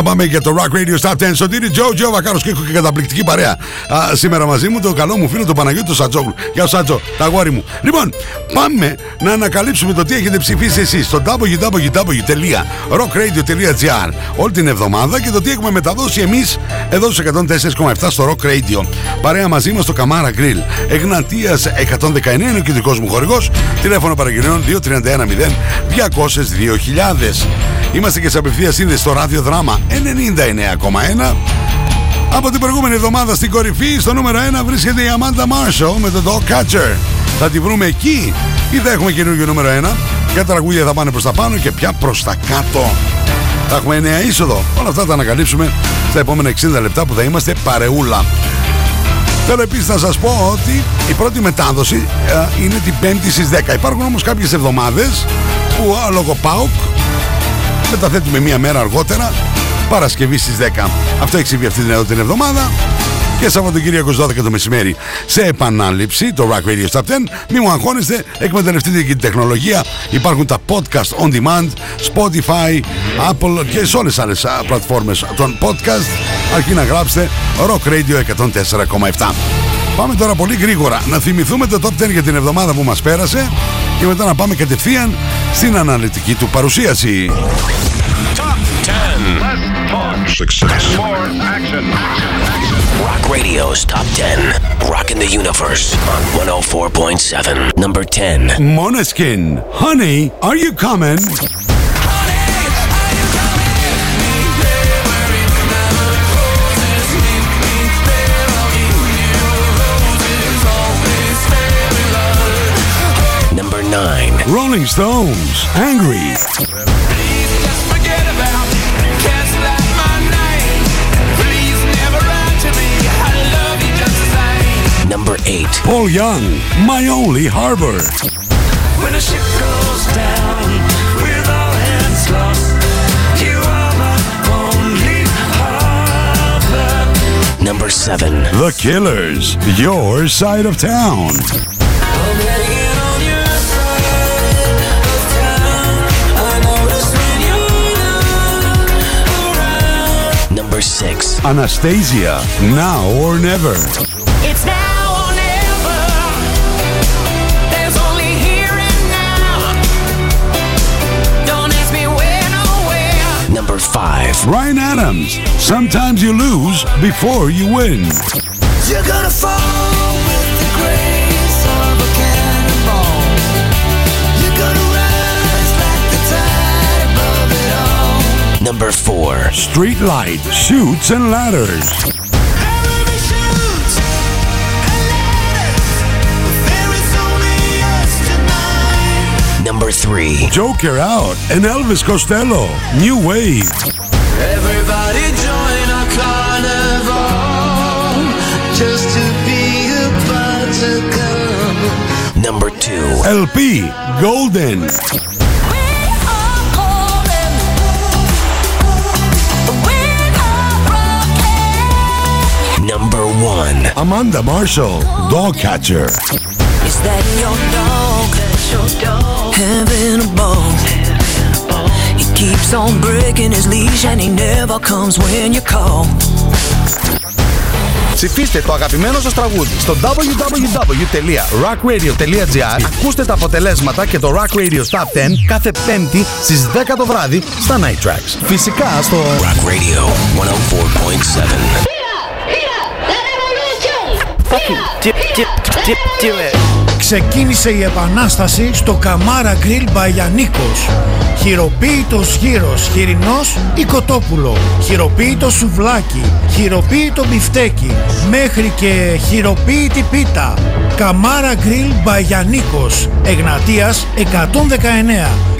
Να πάμε για το Rock Radio Stop 10. Σωτήρι Τζο, Τζο Βακάρος και έχω και καταπληκτική παρέα α, σήμερα μαζί μου το καλό μου φίλο του Παναγιώτη του Σατζόγλου. Γεια σου Σατζό, τα αγόρι μου. Λοιπόν, πάμε να ανακαλύψουμε το τι έχετε ψηφίσει εσείς στο www.rockradio.gr όλη την εβδομάδα και το τι έχουμε μεταδώσει εμείς εδώ στους 104,7 στο Rock Radio. Παρέα μαζί μας το Καμάρα Grill. Εγνατίας 119 είναι ο κεντρικός μου χορηγός. Τηλέφωνο παραγγελιών 2310 202.000. Είμαστε και σε απευθεία σύνδεση στο ράδιο δράμα 99,1. Από την προηγούμενη εβδομάδα στην κορυφή, στο νούμερο 1 βρίσκεται η Amanda Marshall με το Dog Catcher. Θα τη βρούμε εκεί ή θα έχουμε καινούργιο νούμερο 1. Ποια τραγούδια θα πάνε προς τα πάνω και ποια προς τα κάτω; Θα έχουμε νέα είσοδο; Όλα αυτά θα ανακαλύψουμε στα επόμενα 60 λεπτά που θα είμαστε παρεούλα. Θέλω επίσης να σας πω ότι η πρώτη μετάδοση ε, είναι την 5η στις 10. Υπάρχουν όμως κάποιες εβδομάδες που α, λόγω ΠΑΟΚ μεταθέτουμε μία μέρα αργότερα, Παρασκευή στις 10. Αυτό έχει συμβεί αυτή την, εδώ την εβδομάδα. Και Σαββατοκύριακος 12 το μεσημέρι σε επανάληψη το Rock Radio Stop 10. Μη μου αγχώνεστε, εκμεταλλευτείτε και την τεχνολογία. Υπάρχουν τα podcast on demand, Spotify, Apple και σε όλες τις άλλες πλατφόρμες των podcast. Αρκεί να γράψετε Rock Radio 104,7. Πάμε τώρα πολύ γρήγορα να θυμηθούμε το Top 10 για την εβδομάδα που μας πέρασε και μετά να πάμε κατευθείαν στην αναλυτική του παρουσίαση. Top 10. Less talk. Success. More action. Rock Radio's Top 10. Rocking the Universe on 104.7. Number 10. Moneskin, honey, are you coming? Rolling Stones, angry. Number 8. Paul Young, my only harbor. When a ship goes down with all hands lost, you are my only harbor. Number 7. The Killers, your side of town. Oh, Six. Anastasia, now or never. It's now. number five. Ryan Adams. Sometimes you lose before you win. You're gonna fall. Number 4. Street light, shoots and ladders. However shoots and ladders, there is only us tonight. Number 3. Joker out and Elvis Costello, new wave. Everybody join our carnival just to be about to come. Number 2. LP, golden. Amanda Marshall, dog catcher. Is that your dog? That's your dog. Having a ball. He keeps on breaking his leash and he never comes when you call. Ψηφίστε το αγαπημένο σας τραγούδι στο www.rockradio.gr Ακούστε τα αποτελέσματα και το Rock Radio Top 10 κάθε πέμπτη στις 10 το βράδυ στα Night Tracks. Φυσικά στο Rock Radio 104.7. Ξεκίνησε η επανάσταση στο Καμάρα Grill Μπαγιανίκος. Χειροποίητος γύρος, χοιρινός ή κοτόπουλο. Χειροποίητο σουβλάκι, χειροποίητο μπιφτέκι. Μέχρι και χειροποίητη πίτα. Καμάρα Grill Μπαγιανίκος. Εγνατίας 119.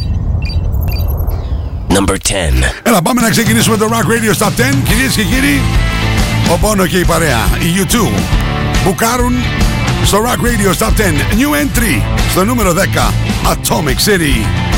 Number 10. Έλα, πάμε να ξεκινήσουμε το Rock Radio Stop 10. Κυρίες και κύριοι, Ο Πόνο και η παρέα, οι U2, μπουκάρουν στο Rock Radio Top 10 New Entry στο νούμερο 10 Atomic City.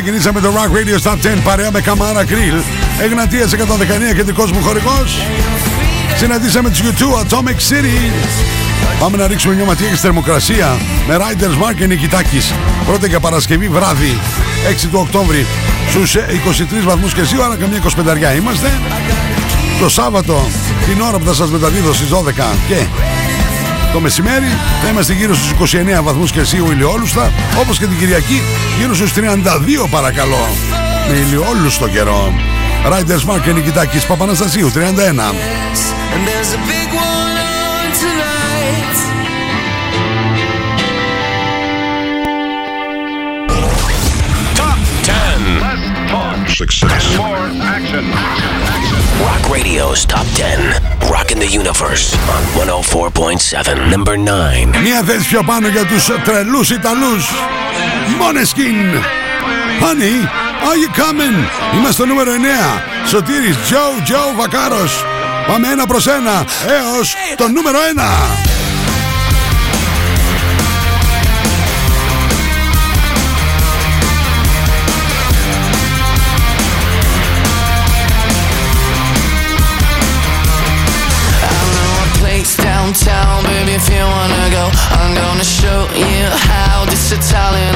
Ξεκινήσαμε το Rock Radio Top 10 παρέα με Καμάρα Grill, Εγνατίας 119 και δικός μου χορηγός. Συναντήσαμε τους U2 Atomic City. Πάμε να ρίξουμε μια ματιά και στη θερμοκρασία με Riders Mark και Νικητάκης. Πρώτα για Παρασκευή βράδυ, 6 του Οκτώβρη, στους 23 βαθμούς και άρα καμία 25 είμαστε. Το Σάββατο, την ώρα που θα σας μεταδίδω στις 12 και το μεσημέρι θα είμαστε γύρω στους 29 βαθμούς Κελσίου ηλιόλουστα όπως και την Κυριακή γύρω στους 32 παρακαλώ με ηλιόλουστο καιρό Riders Mark και Νικητάκης Παπαναστασίου 31 And there's a big one on tonight. Top 10. Less talk. Success. More action. Rock Radio's Top 10. Rocking the Universe on 104.7. Number 9. Μία θέση πιο πάνω για τους τρελούς Ιταλούς Måneskin Honey, are you coming? Είμαστε στο νούμερο 9 Σωτήρης Τζο Τζο Βακάρος Πάμε ένα προς ένα έως το νούμερο 1 you. How this Italian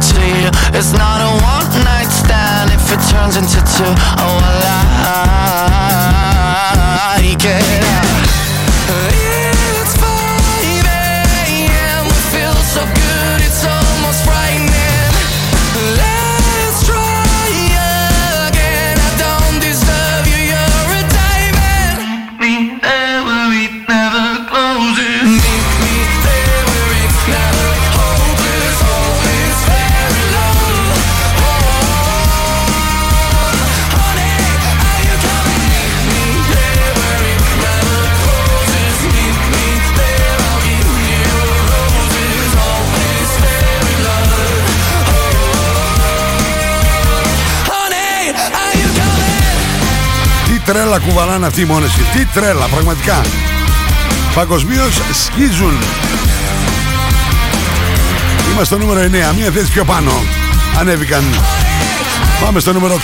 to you. It's not a one night stand if it turns into two. Oh, I like τρέλα κουβαλάνε αυτοί οι μόνες Τι τρέλα, πραγματικά. Παγκοσμίως σκίζουν. Είμαστε στο νούμερο 9, μία θέση πιο πάνω. Ανέβηκαν. Πάμε στο νούμερο 8.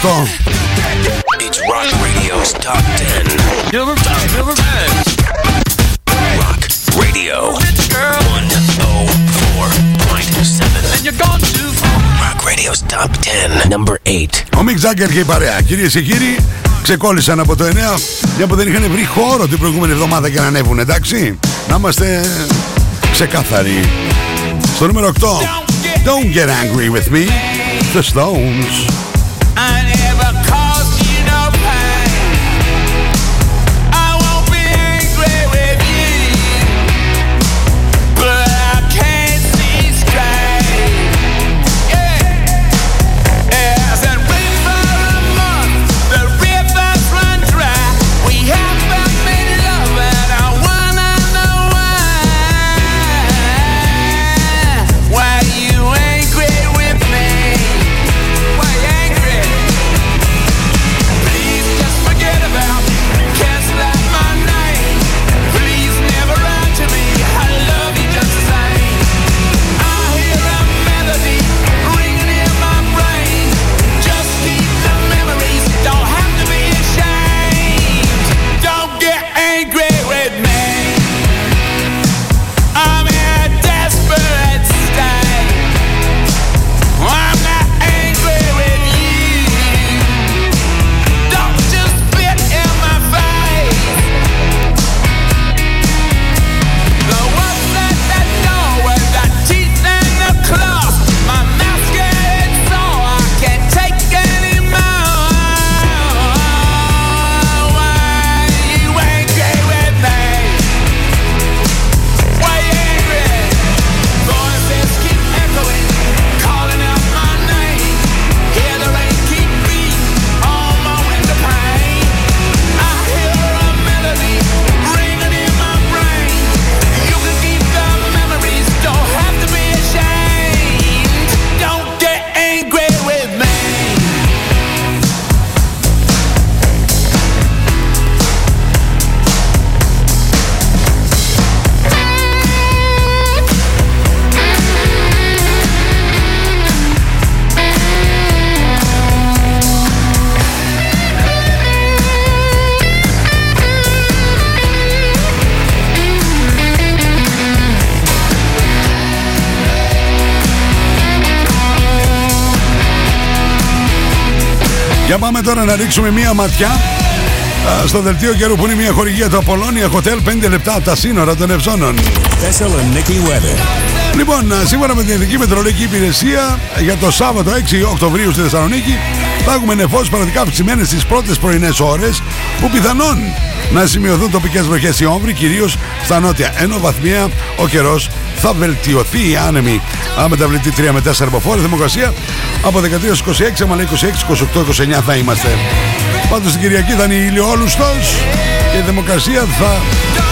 It's Rock Radio's Top 10. Number 10. Number 10. Rock Radio 104.7. And you're gone too far. Rock Radio's Top 10. Number 8. Ο Μικ Τζάγκερ και η παρέα. Κυρίες και κύριοι, ξεκόλλησαν από το 9 μια που δεν είχαν βρει χώρο την προηγούμενη εβδομάδα για να ανέβουν, εντάξει. Να είμαστε ξεκάθαροι. Στο νούμερο 8. Don't get angry with me. The Stones. Για πάμε τώρα να ρίξουμε μία ματιά α, στο δελτίο καιρού που είναι μια χορηγία του Απολώνια Hotel 5 λεπτά από τα σύνορα των Ευζώνων. Thessaloniki weather. Λοιπόν, α, σύμφωνα με την Εθνική Μετρολογική Υπηρεσία, για το Σάββατο 6 Οκτωβρίου στη Θεσσαλονίκη θα έχουμε νεφώσεις πραγματικά αυξημένες τι πρώτες πρωινές ώρες που πιθανόν να σημειωθούν τοπικές βροχές ή όμβροι, κυρίως στα νότια. Ενώ βαθμία ο καιρός θα βελτιωθεί η άνεμη α, μεταβλητή 3 με 4 αποφόρη θερμοκρασία από 13 26, άμα λέει 26, 28, 29 θα είμαστε. Πάντως την Κυριακή θα είναι ηλιόλουστος και η θερμοκρασία θα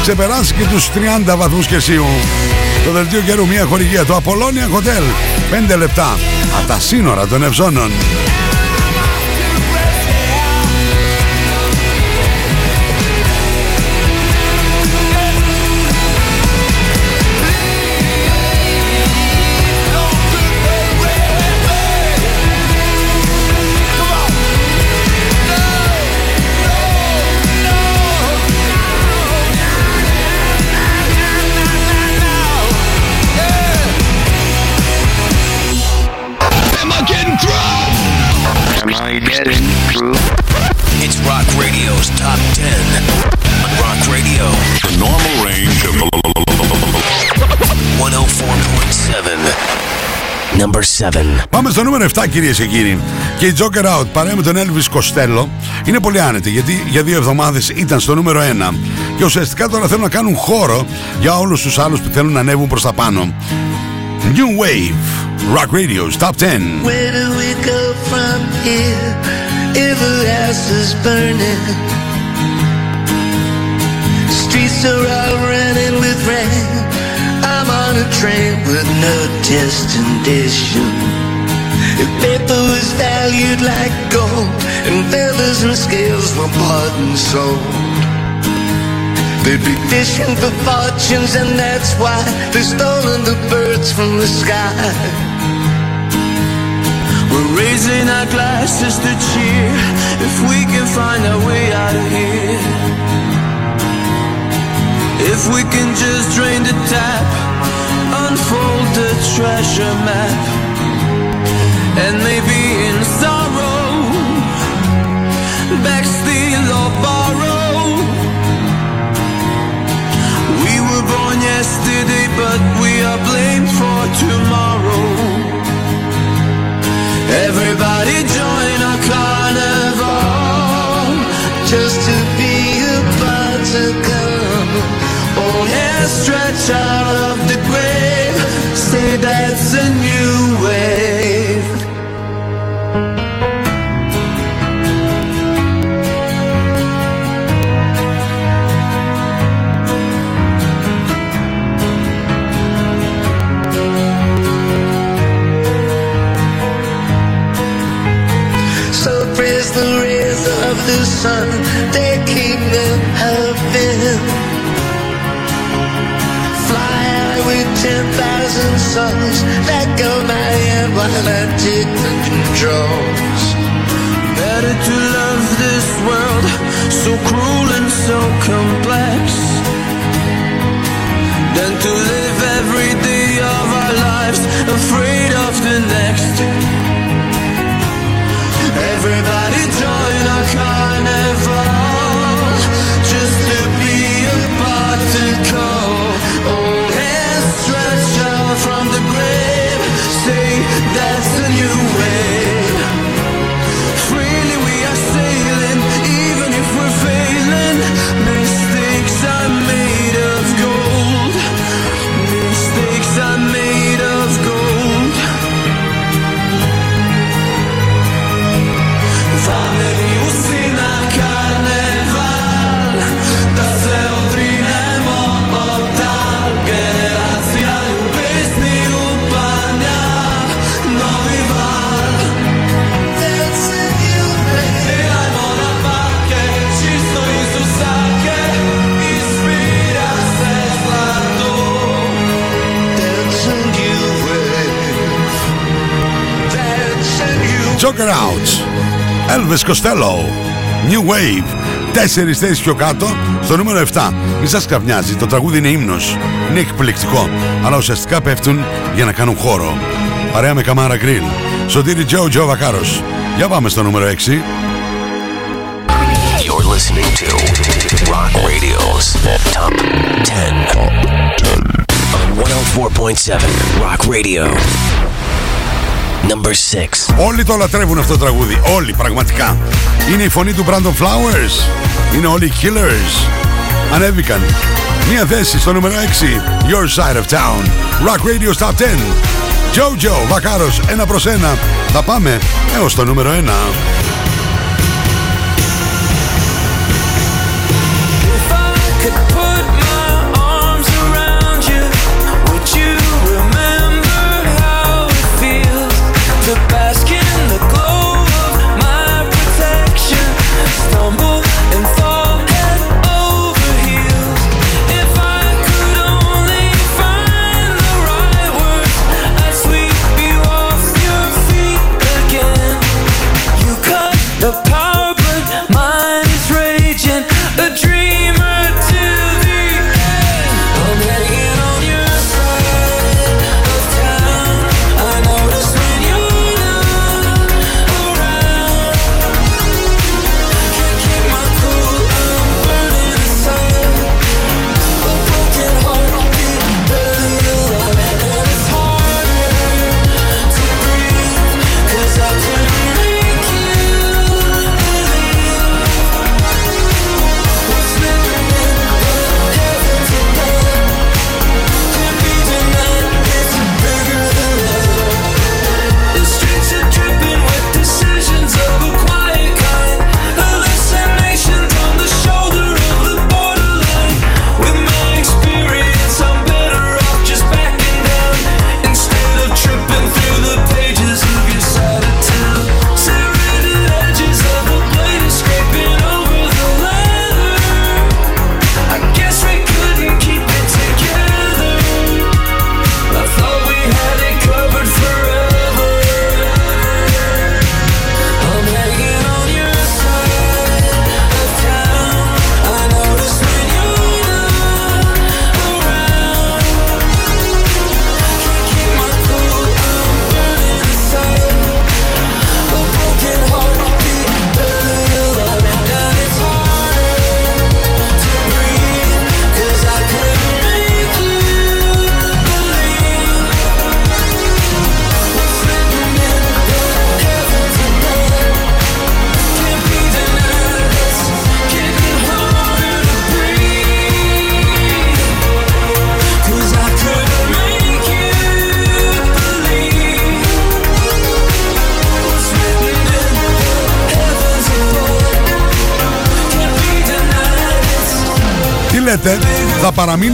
ξεπεράσει και τους 30 βαθμούς Κελσίου. Το δελτίο καιρού μια χορηγία το Apollonia Hotel 5 λεπτά από τα σύνορα των Ευζώνων. Number 7. Πάμε στο νούμερο 7 κυρίες και κύριοι Και η Joker Out παρέα με τον Elvis Costello Είναι πολύ άνετη γιατί για δύο εβδομάδες ήταν στο νούμερο 1 Και ουσιαστικά τώρα θέλουν να κάνουν χώρο Για όλους τους άλλους που θέλουν να ανέβουν προς τα πάνω New Wave Rock Radio's Top 10 Where do we go from here if the house is burning? Streets are all running with rain. On a train with no destination. If paper was valued like gold and feathers and scales were bought and sold. They'd be fishing for fortunes, and that's why they've stolen the birds from the sky. We're raising our glasses to cheer if we can find our way out of here. If we can just drain the tap, unfold the treasure map, and maybe in sorrow, back steal or borrow. We were born yesterday, but we are blamed for tomorrow. Everybody join our carnival just to be a come. Oh, hands stretch out of the grave, that's a new wave. So praise the rays of the sun, they keep me helping. With ten thousand songs that go my head while I take the controls. Better to love this world, so cruel and so complex, than to live every day of our lives afraid of the next. Everybody join our carnival a new Joker Out. Elvis Costello. New Wave. Τέσσερις θέσεις πιο κάτω στο νούμερο 7 Μη σας καυνιάζει, το τραγούδι είναι ύμνος. Είναι εκπληκτικό. Αλλά ουσιαστικά πέφτουν για να κάνουν χώρο. Παρέα με Καμάρα Γκριλ Σωτήρι Τζο Τζο Βακάρος. Για πάμε στο νούμερο 6 You're listening to Rock Radio's Top 10. On 104.7 Rock Radio. Number 6. Όλοι το λατρεύουν αυτό το τραγούδι. Όλοι πραγματικά. Είναι η φωνή του Brandon Flowers. Είναι όλοι οι Killers. Ανέβηκαν. Μία θέση στο νούμερο 6 Your Side of Town. Rock Radio Top 10 Jojo Βακάρος ένα προς ένα. Θα πάμε έως το νούμερο 1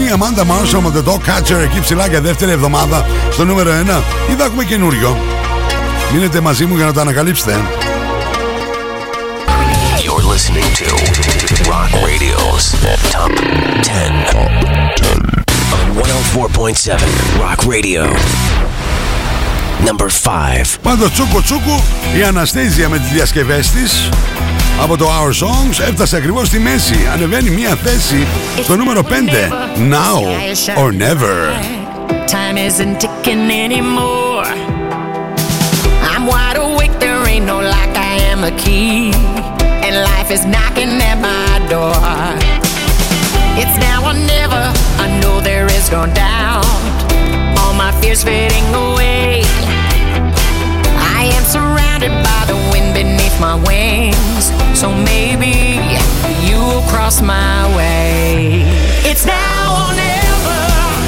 η Amanda Marshall με το Dog Catcher εκεί ψηλά για δεύτερη εβδομάδα στο νούμερο 1 ή θα έχουμε καινούριο. Μείνετε μαζί μου για να το ανακαλύψετε. You're listening to Rock Radio's Top 10 on 104.7 Rock Radio. Number 5. Πάντως τσούκου τσούκου η Αναστέζια με τις διασκευές της από το Our Songs έφτασε ακριβώς στη μέση. Ανεβαίνει μία θέση στο νούμερο 5. Now or never. Time isn't ticking anymore. I'm wide awake, there ain't no lock, I am a key. And life is knocking at my door. It's now or never, I know there is no doubt. All my fears fading away. I am surrounded by the wind beneath my wings. So maybe you will cross my way. It's now or never.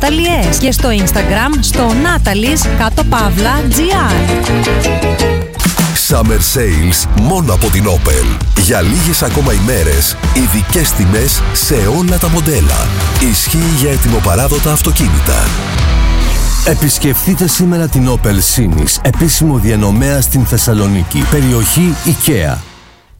Στο Natalie S. και στο instagram στο Natalie's κάτω παύλα GR. Summer Sales μόνο από την Opel. Για λίγες ακόμα ημέρες, ειδικές τιμές σε όλα τα μοντέλα. Ισχύει για ετοιμοπαράδοτα αυτοκίνητα. Επισκεφτείτε σήμερα την Opel Sinis, επίσημο διανομέα στην Θεσσαλονίκη, περιοχή IKEA.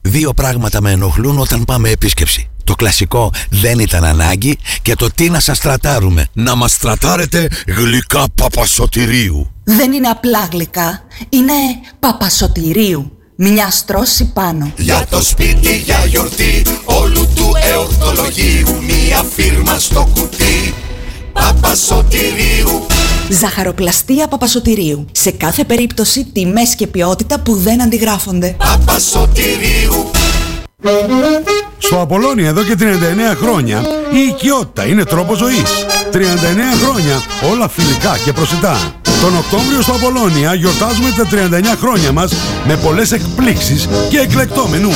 Δύο πράγματα με ενοχλούν όταν πάμε επίσκεψη. Το κλασικό δεν ήταν ανάγκη και το τι να σας τρατάρουμε. Να μας τρατάρετε γλυκά παπασωτηρίου. Δεν είναι απλά γλυκά, είναι παπασωτηρίου. Μια στρώση πάνω. Για το σπίτι, για γιορτή Όλου του εορτολογίου Μια φίρμα στο κουτί Παπασωτηρίου Ζαχαροπλαστεία Παπασωτηρίου. Σε κάθε περίπτωση τιμές και ποιότητα που δεν αντιγράφονται. Παπασωτηρίου Στο Απολώνια εδώ και 39 χρόνια η οικειότητα είναι τρόπος ζωής. 39 χρόνια όλα φιλικά και προσιτά. Τον Οκτώβριο στο Απολώνια γιορτάζουμε τα 39 χρόνια μας με πολλές εκπλήξεις και εκλεκτό μενού.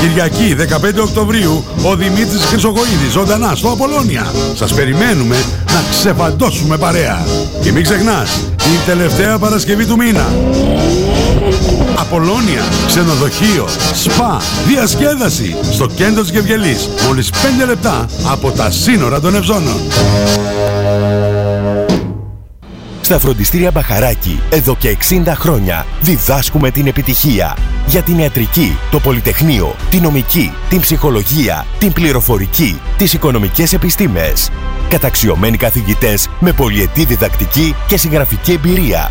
Κυριακή 15 Οκτωβρίου ο Δημήτρης Χρυσοκοίδης ζωντανά στο Απολώνια. Σας περιμένουμε να ξεφαντώσουμε παρέα. Και μην ξεχνάς, η τελευταία Παρασκευή του μήνα. Απολώνια, ξενοδοχείο, σπα, διασκέδαση στο κέντρο της Γευγελής. Μόλις 5 λεπτά από τα σύνορα των Ευζώνων. Στα φροντιστήρια Μπαχαράκη, εδώ και 60 χρόνια, διδάσκουμε την επιτυχία. Για την ιατρική, το πολυτεχνείο, την νομική, την ψυχολογία, την πληροφορική, τις οικονομικές επιστήμες. Καταξιωμένοι καθηγητές με πολυετή διδακτική και συγγραφική εμπειρία.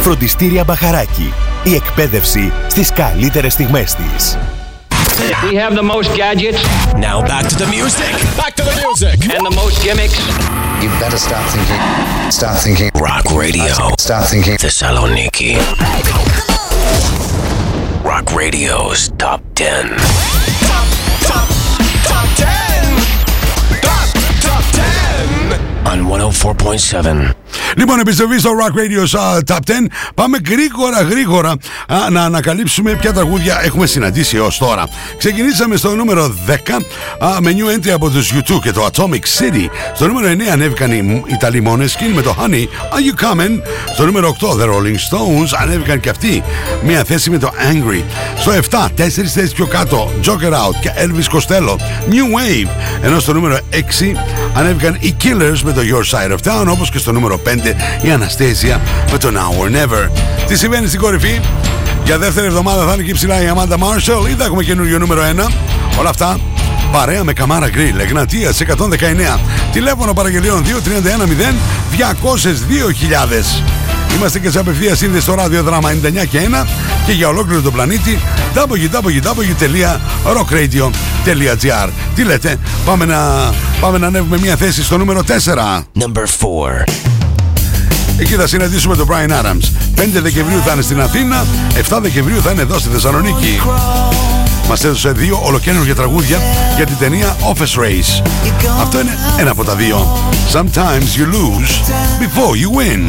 Φροντιστήρια Μπαχαράκη. Η εκπαίδευση στις καλύτερες στιγμές της. We have the most gadgets. Now back to the music. Back to the music. And the most gimmicks. You better start thinking. Start thinking. Rock Radio. Start thinking. Thessaloniki. Rock Radio's Top 10. On 104.7. Λοιπόν, επιστροφή στο Rock Radio uh, Top 10. Πάμε γρήγορα, γρήγορα α, να ανακαλύψουμε ποια τραγούδια έχουμε συναντήσει έως τώρα. Ξεκινήσαμε στο νούμερο 10 α, με new entry από τους U2 και το Atomic City. Στο νούμερο 9 ανέβηκαν οι Ιταλοί Måneskin με το Honey Are You Coming; Στο νούμερο 8 The Rolling Stones ανέβηκαν και αυτοί μια θέση με το Angry. Στο 7, τέσσερις θέσεις πιο κάτω Joker Out και Elvis Costello New Wave. Ενώ στο νούμερο 6 ανέβηκαν οι Killers με το Your Side of Town όπως και στο νούμερο 5 η Αναστέζια με το Now or Never. Τι συμβαίνει στην κορυφή; Για δεύτερη εβδομάδα θα είναι εκεί ψηλά η Amanda Marshall ή θα έχουμε καινούριο νούμερο 1. Όλα αυτά παρέα με Καμάρα Γκριλ, Εγνατία 119. Τηλέφωνο παραγγελίων 2310 202.000. Είμαστε και σε απευθεία σύνδεση στο ραδιοδράμα 99 και 1 και για ολόκληρο τον πλανήτη www.rockradio.gr Τι λέτε, πάμε να, πάμε να ανέβουμε μια θέση στο νούμερο 4. Number 4. Εκεί θα συναντήσουμε τον Brian Adams. 5 Δεκεμβρίου θα είναι στην Αθήνα, 7 Δεκεμβρίου θα είναι εδώ στη Θεσσαλονίκη. Μας έδωσε δύο ολοκένουργια τραγούδια για την ταινία Office Race. Αυτό είναι ένα από τα δύο. Sometimes you lose before you win.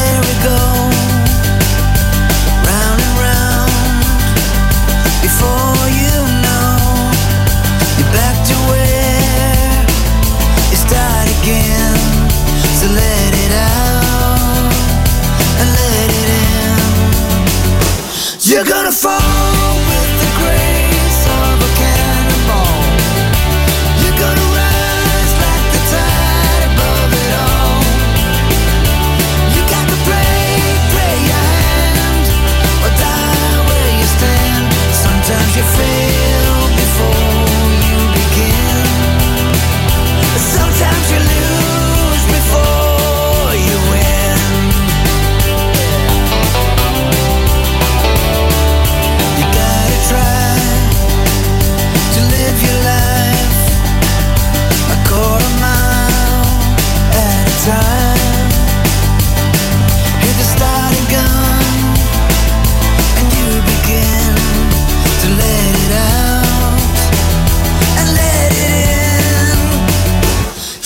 You're gonna fall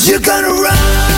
You're gonna run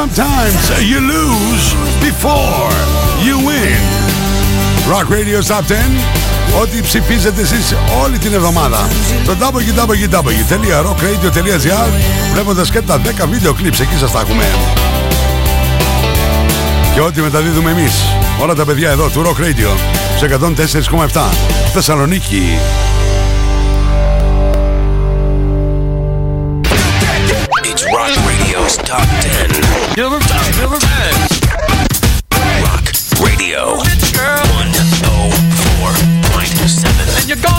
Sometimes you lose before you win. Rock Radio Top 10. Ό,τι ψηφίζετε εσείς όλη την εβδομάδα. Το www.rockradio.gr βλέποντας και τα 10 βίντεο κλιπς εκεί σας τα έχουμε. Και ό,τι μεταδίδουμε εμείς. Όλα τα παιδιά εδώ του Rock Radio σε 104,7 Θεσσαλονίκη. It's Rock Radio's Top 10. Ροκ Ραδιο. 1, 0, 4, 9, 7.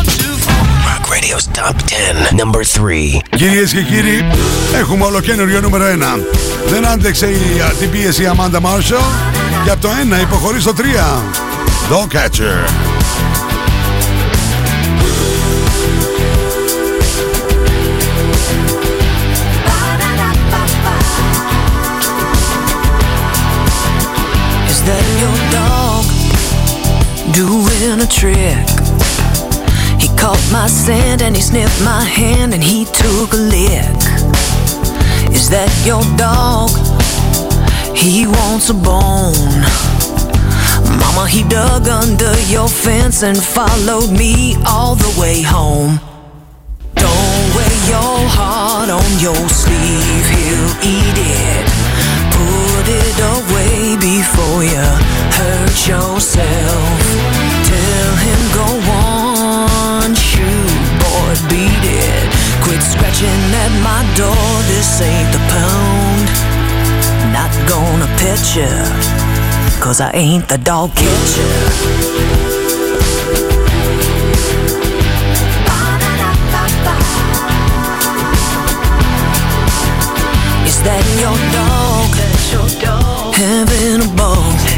Top 10, Number 3. Κυρίες και κύριοι, έχουμε όλο καινούριο νούμερο 1. Δεν άντεξε η TPS η Αμάντα Μάρσο. για το 1 υποχωρήσω το 3. Λόγ Κάτσερ. A trick? He caught my scent and he sniffed my hand and he took a lick. Is that your dog? He wants a bone. Mama, he dug under your fence and followed me all the way home. Don't wear your heart on your sleeve, he'll eat it. Put it away before you hurt yourself. Tell him go on, shoot, boy, beat it. Quit scratching at my door, this ain't the pound. Not gonna pet you, cause I ain't the dog catcher. Is that your dog? Having a ball.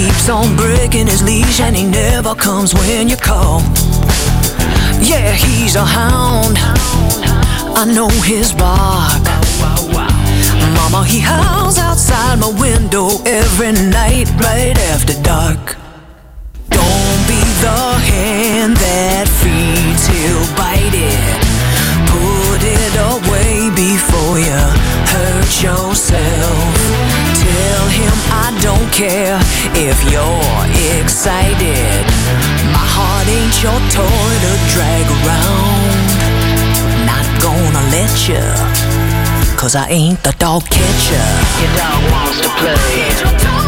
Keeps on breaking his leash and he never comes when you call. Yeah, he's a hound. I know his bark. Mama, he howls outside my window every night right after dark. Don't be the hand that feeds, he'll bite it. Put it away before you hurt yourself. I don't care if you're excited. My heart ain't your toy to drag around. Not gonna let you, cause I ain't the dog catcher. Your dog wants to play.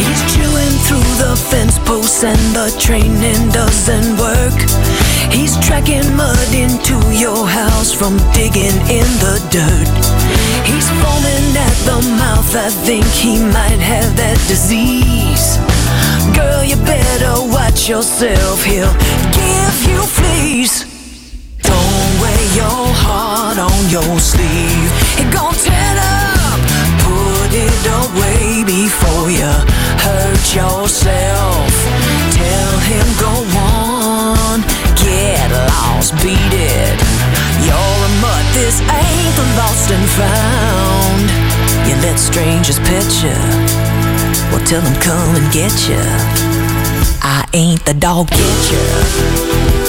He's chewing through the fence posts and the training doesn't work. He's tracking mud into your house from digging in the dirt. He's foaming at the mouth, I think he might have that disease. Girl, you better watch yourself, he'll give you fleas. Don't wear your heart on your sleeve. He gon' tear up. It away before you hurt yourself. Tell him go on, get lost, beat it. You're a mutt, this ain't the lost and found. You let strangers pet you. Well, tell him come and get you. I ain't the dog catcher.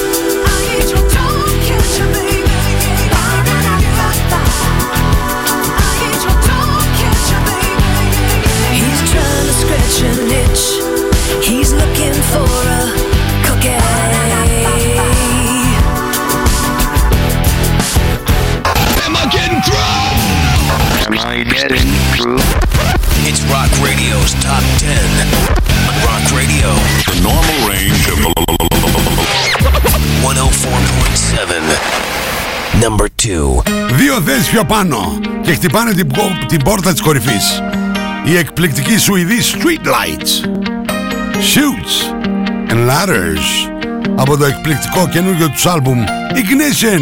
Δύο θέσεις πιο πάνω και χτυπάνε την, πο- την πόρτα της κορυφής. Η εκπληκτική Σουηδή Streetlights. Shoots and Ladders από το εκπληκτικό καινούργιο τους άλμπουμ Ignition.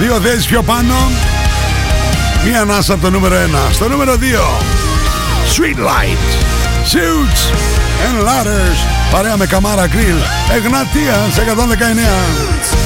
Δύο θέσεις πιο πάνω. Μία ανάσα από το νούμερο 1. Στο νούμερο 2. Street Light. Suits and Ladders. Παρέα με Καμάρα Γκριλ. Εγνατία σε 119.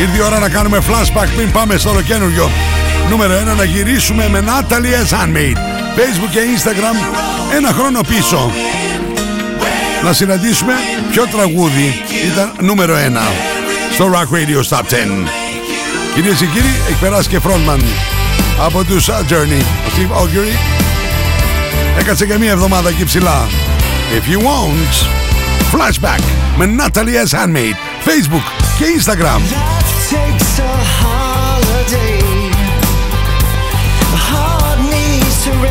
Ήρθε η ώρα να κάνουμε flashback πριν πάμε στο ολοκένουργιο. Νούμερο 1 να γυρίσουμε με Natalie S. Handmade. Facebook και Instagram ένα χρόνο πίσω. Να συναντήσουμε ποιο τραγούδι ήταν νούμερο 1 στο Rock Radio Top 10. Κυρίες και κύριοι, έχει περάσει και frontman από τους Journey, ο Steve Augury. Έκατσε και μία εβδομάδα εκεί ψηλά. If you want, flashback με Natalie S. Handmade. Facebook και Instagram.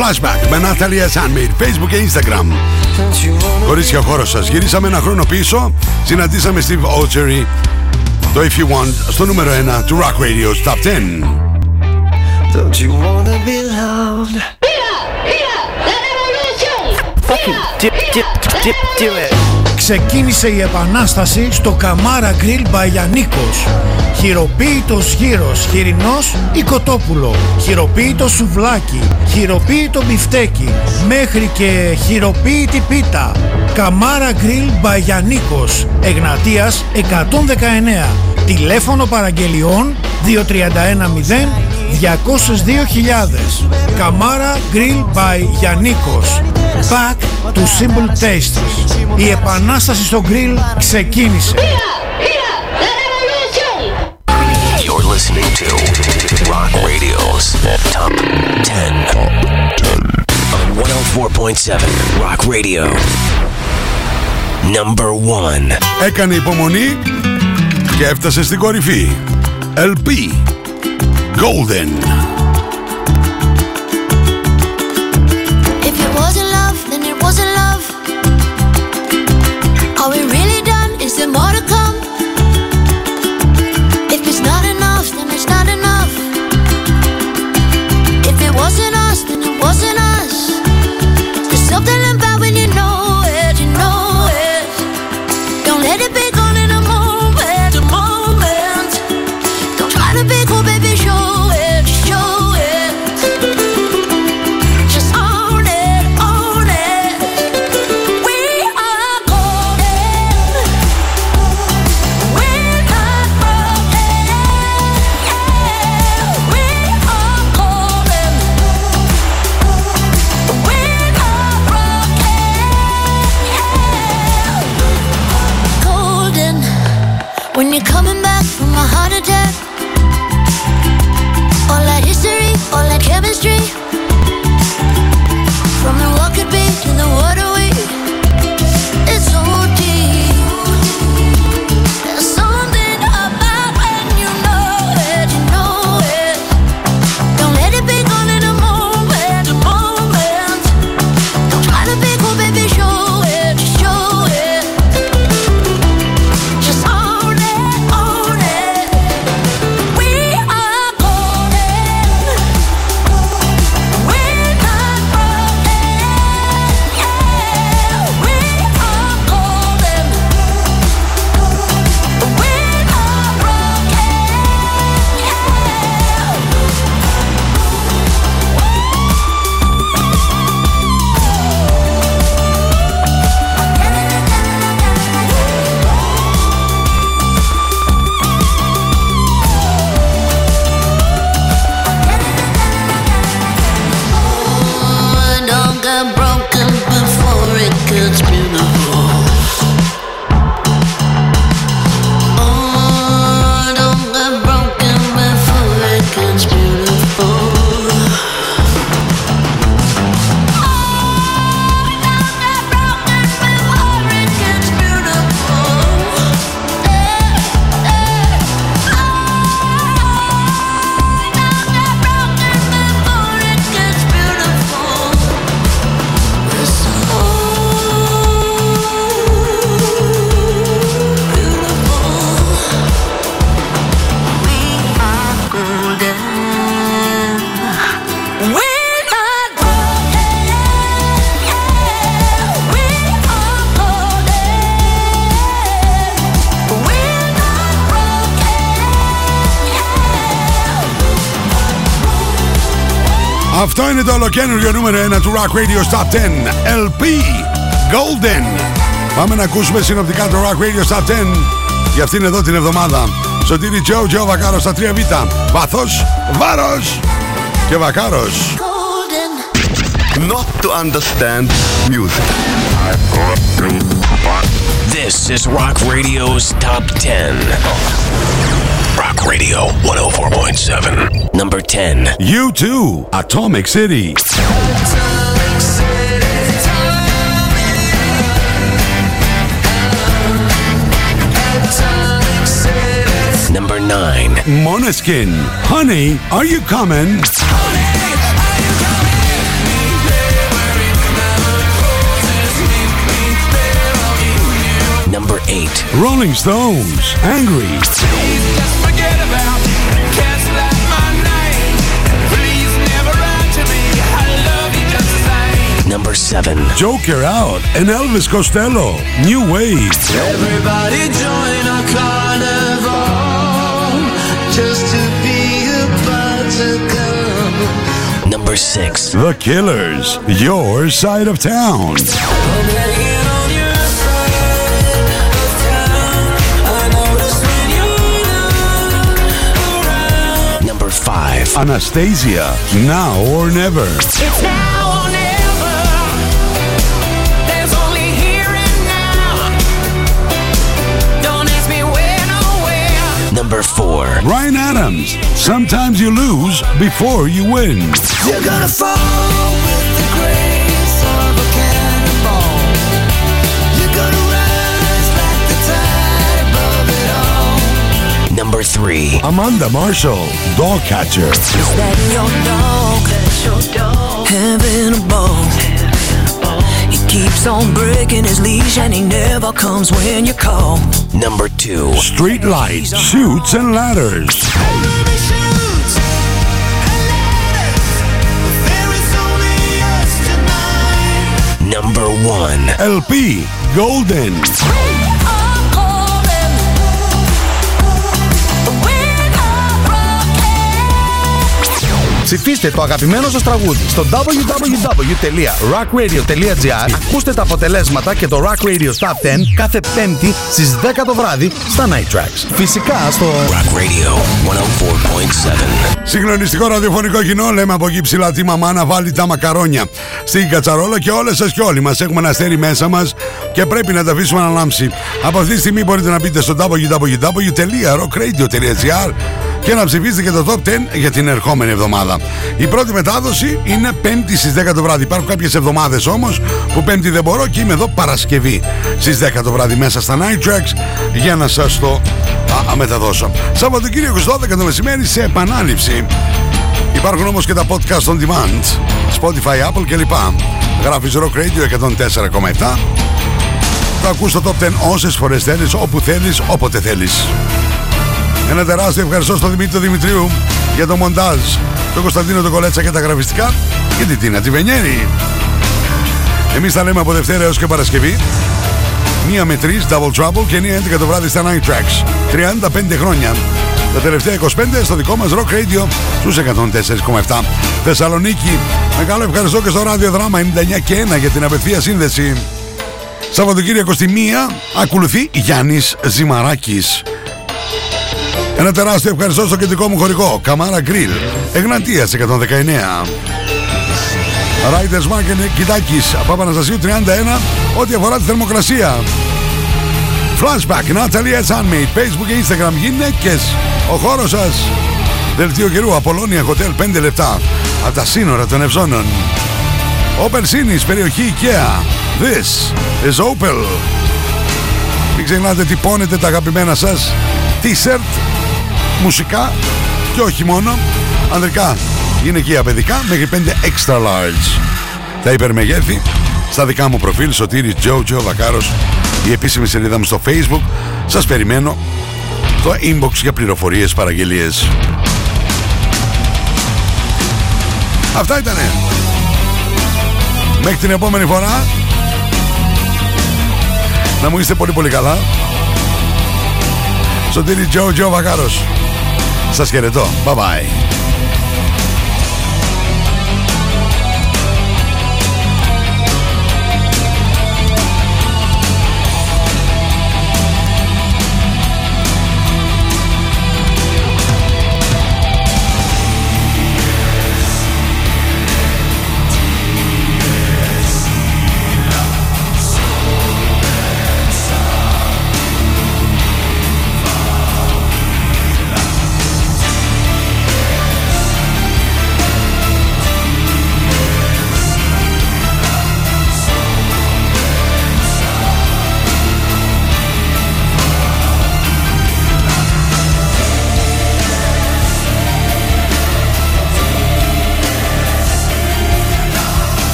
Flashback με Natalia Sunmade, Facebook και Instagram. Κορίτσια χώρο σας, γυρίσαμε ένα χρόνο πίσω, συναντήσαμε Steve Ochery, το If You Want, στο νούμερο 1 του Rock Radio Top 10. Don't you wanna be loved? Ξεκίνησε η επανάσταση στο Καμάρα Grill by Γιαννίκος. Χειροποίητος γύρος, χοιρινός ή κοτόπουλο. Χειροποίητο σουβλάκι, χειροποίητο μπιφτέκι, μέχρι και χειροποίητη πίτα. Καμάρα Grill by Γιαννίκος, Εγνατίας 119. Τηλέφωνο παραγγελιών 2310 202.000 Καμάρα Grill by Γιαννίκος Back to Simple Tastes Η επανάσταση στο grill ξεκίνησε You're listening to Rock Radio's Top 10 on 104.7 Rock Radio. Number 1. Έκανε υπομονή και έφτασε στην κορυφή. LP Golden. If it wasn't love, then it wasn't love. Are we really done? Is there more to Αυτό είναι το ολοκένουργιο νούμερο 1 του Rock Radio Top 10 LP Golden Πάμε να ακούσουμε συνοπτικά το Rock Radio Top 10 για αυτήν εδώ την εβδομάδα Σωτήρι Τζο, Τζο Βακάρος στα 3Β Βάθος, βάρος και Βακάρος Not to understand music. This is Rock Radio's Top 10. Rock Radio 104.7. Number 10. You too, Atomic City. Number 9. Monoskin. Honey, are you coming? Honey, are you coming? Number 8. Rolling Stones. Angry. 7. Joker Out and Elvis Costello, New Wave. Everybody join our carnival just to be about to come. Number 6. The Killers, Your Side of Town. Number 5. Anastasia, Now or Never. It's now or never. Number 4. Ryan Adams, Sometimes You Lose Before You Win. You're gonna fall with the grace of a cannonball. You're gonna rise like the tide above it all. Number 3. Amanda Marshall, Dog Catcher. Is that your dog? your dog? Having a ball. He keeps on breaking his leash and he never comes when you call. Number 2. Street Lights, Shoots and Ladders. Number 1. LP, Golden. Ψηφίστε το αγαπημένο σας τραγούδι στο www.rockradio.gr Ακούστε τα αποτελέσματα και το Rock Radio Top 10 κάθε πέμπτη στις 10 το βράδυ στα Night Tracks. Φυσικά στο Rock Radio 104.7. Συγκλονιστικό ραδιοφωνικό κοινό, λέμε από εκεί ψηλά τη μαμά να βάλει τα μακαρόνια στην κατσαρόλα και όλες σας και όλοι μας έχουμε ένα αστέρι μέσα μας και πρέπει να τα αφήσουμε να λάμψει. Από αυτή τη στιγμή μπορείτε να μπείτε στο www.rockradio.gr και να ψηφίσετε και το top 10 για την ερχόμενη εβδομάδα. Η πρώτη μετάδοση είναι 5η στις 10 το βράδυ. Υπάρχουν κάποιες εβδομάδες όμως που 5η δεν μπορώ και είμαι εδώ Παρασκευή στις 10 το βράδυ μέσα στα Night Tracks για να σας το α, α, μεταδώσω. Σαββατοκύριακος 12 το μεσημέρι σε επανάληψη. Υπάρχουν όμως και τα podcast on demand, Spotify, Apple κλπ. Γράφεις Rock Radio 104,7. Θα ακούς το top 10 όσες φορές θέλεις, όπου θέλεις, όποτε θέλεις. Ένα τεράστιο ευχαριστώ στον Δημήτρη τον Δημητρίου για το μοντάζ, τον Κωνσταντίνο τον Κολέτσα και τα γραφιστικά και την Τίνα τη Βενιέρη. Εμείς τα λέμε από Δευτέρα έως και Παρασκευή. Μία με τρεις, Double Trouble και μία 11 το βράδυ στα Night Tracks. 35 χρόνια. Τα τελευταία 25 στο δικό μας Rock Radio στους 104,7. Θεσσαλονίκη. Μεγάλο ευχαριστώ και στο ράδιο δράμα 99 και 1 για την απευθεία σύνδεση. Σαββατοκύριακο στη μία ακολουθεί Γιάννης Ζημαράκης. Ένα τεράστιο ευχαριστώ στο κεντρικό μου χωρικό Καμάρα Γκριλ. Εγνατίας 119 Riders Market Κιτάκης. Παπαναστασίου 31 Ό,τι αφορά τη θερμοκρασία. Flashback Natalie S. Handmade Facebook και Instagram Γυναίκες. Ο χώρος σας. Δελτίο καιρού Απολώνια Hotel 5 λεπτά. Από τα σύνορα των Ευζώνων. Opel Sinis περιοχή IKEA. This is Opel. Μην ξεχνάτε τυπώνετε τα αγαπημένα σας. T-shirt μουσικά και όχι μόνο. Ανδρικά γυναικεία παιδικά μέχρι 5 extra large. Τα υπερμεγέθη στα δικά μου προφίλ Σωτήρης Jojo Βακάρος η επίσημη σελίδα μου στο facebook. Σας περιμένω το inbox για πληροφορίες παραγγελίες. Αυτά ήτανε. Μέχρι την επόμενη φορά να μου είστε πολύ πολύ καλά. Σωτήρη Τζο Τζο Βακάρος Σας χαιρετώ Bye bye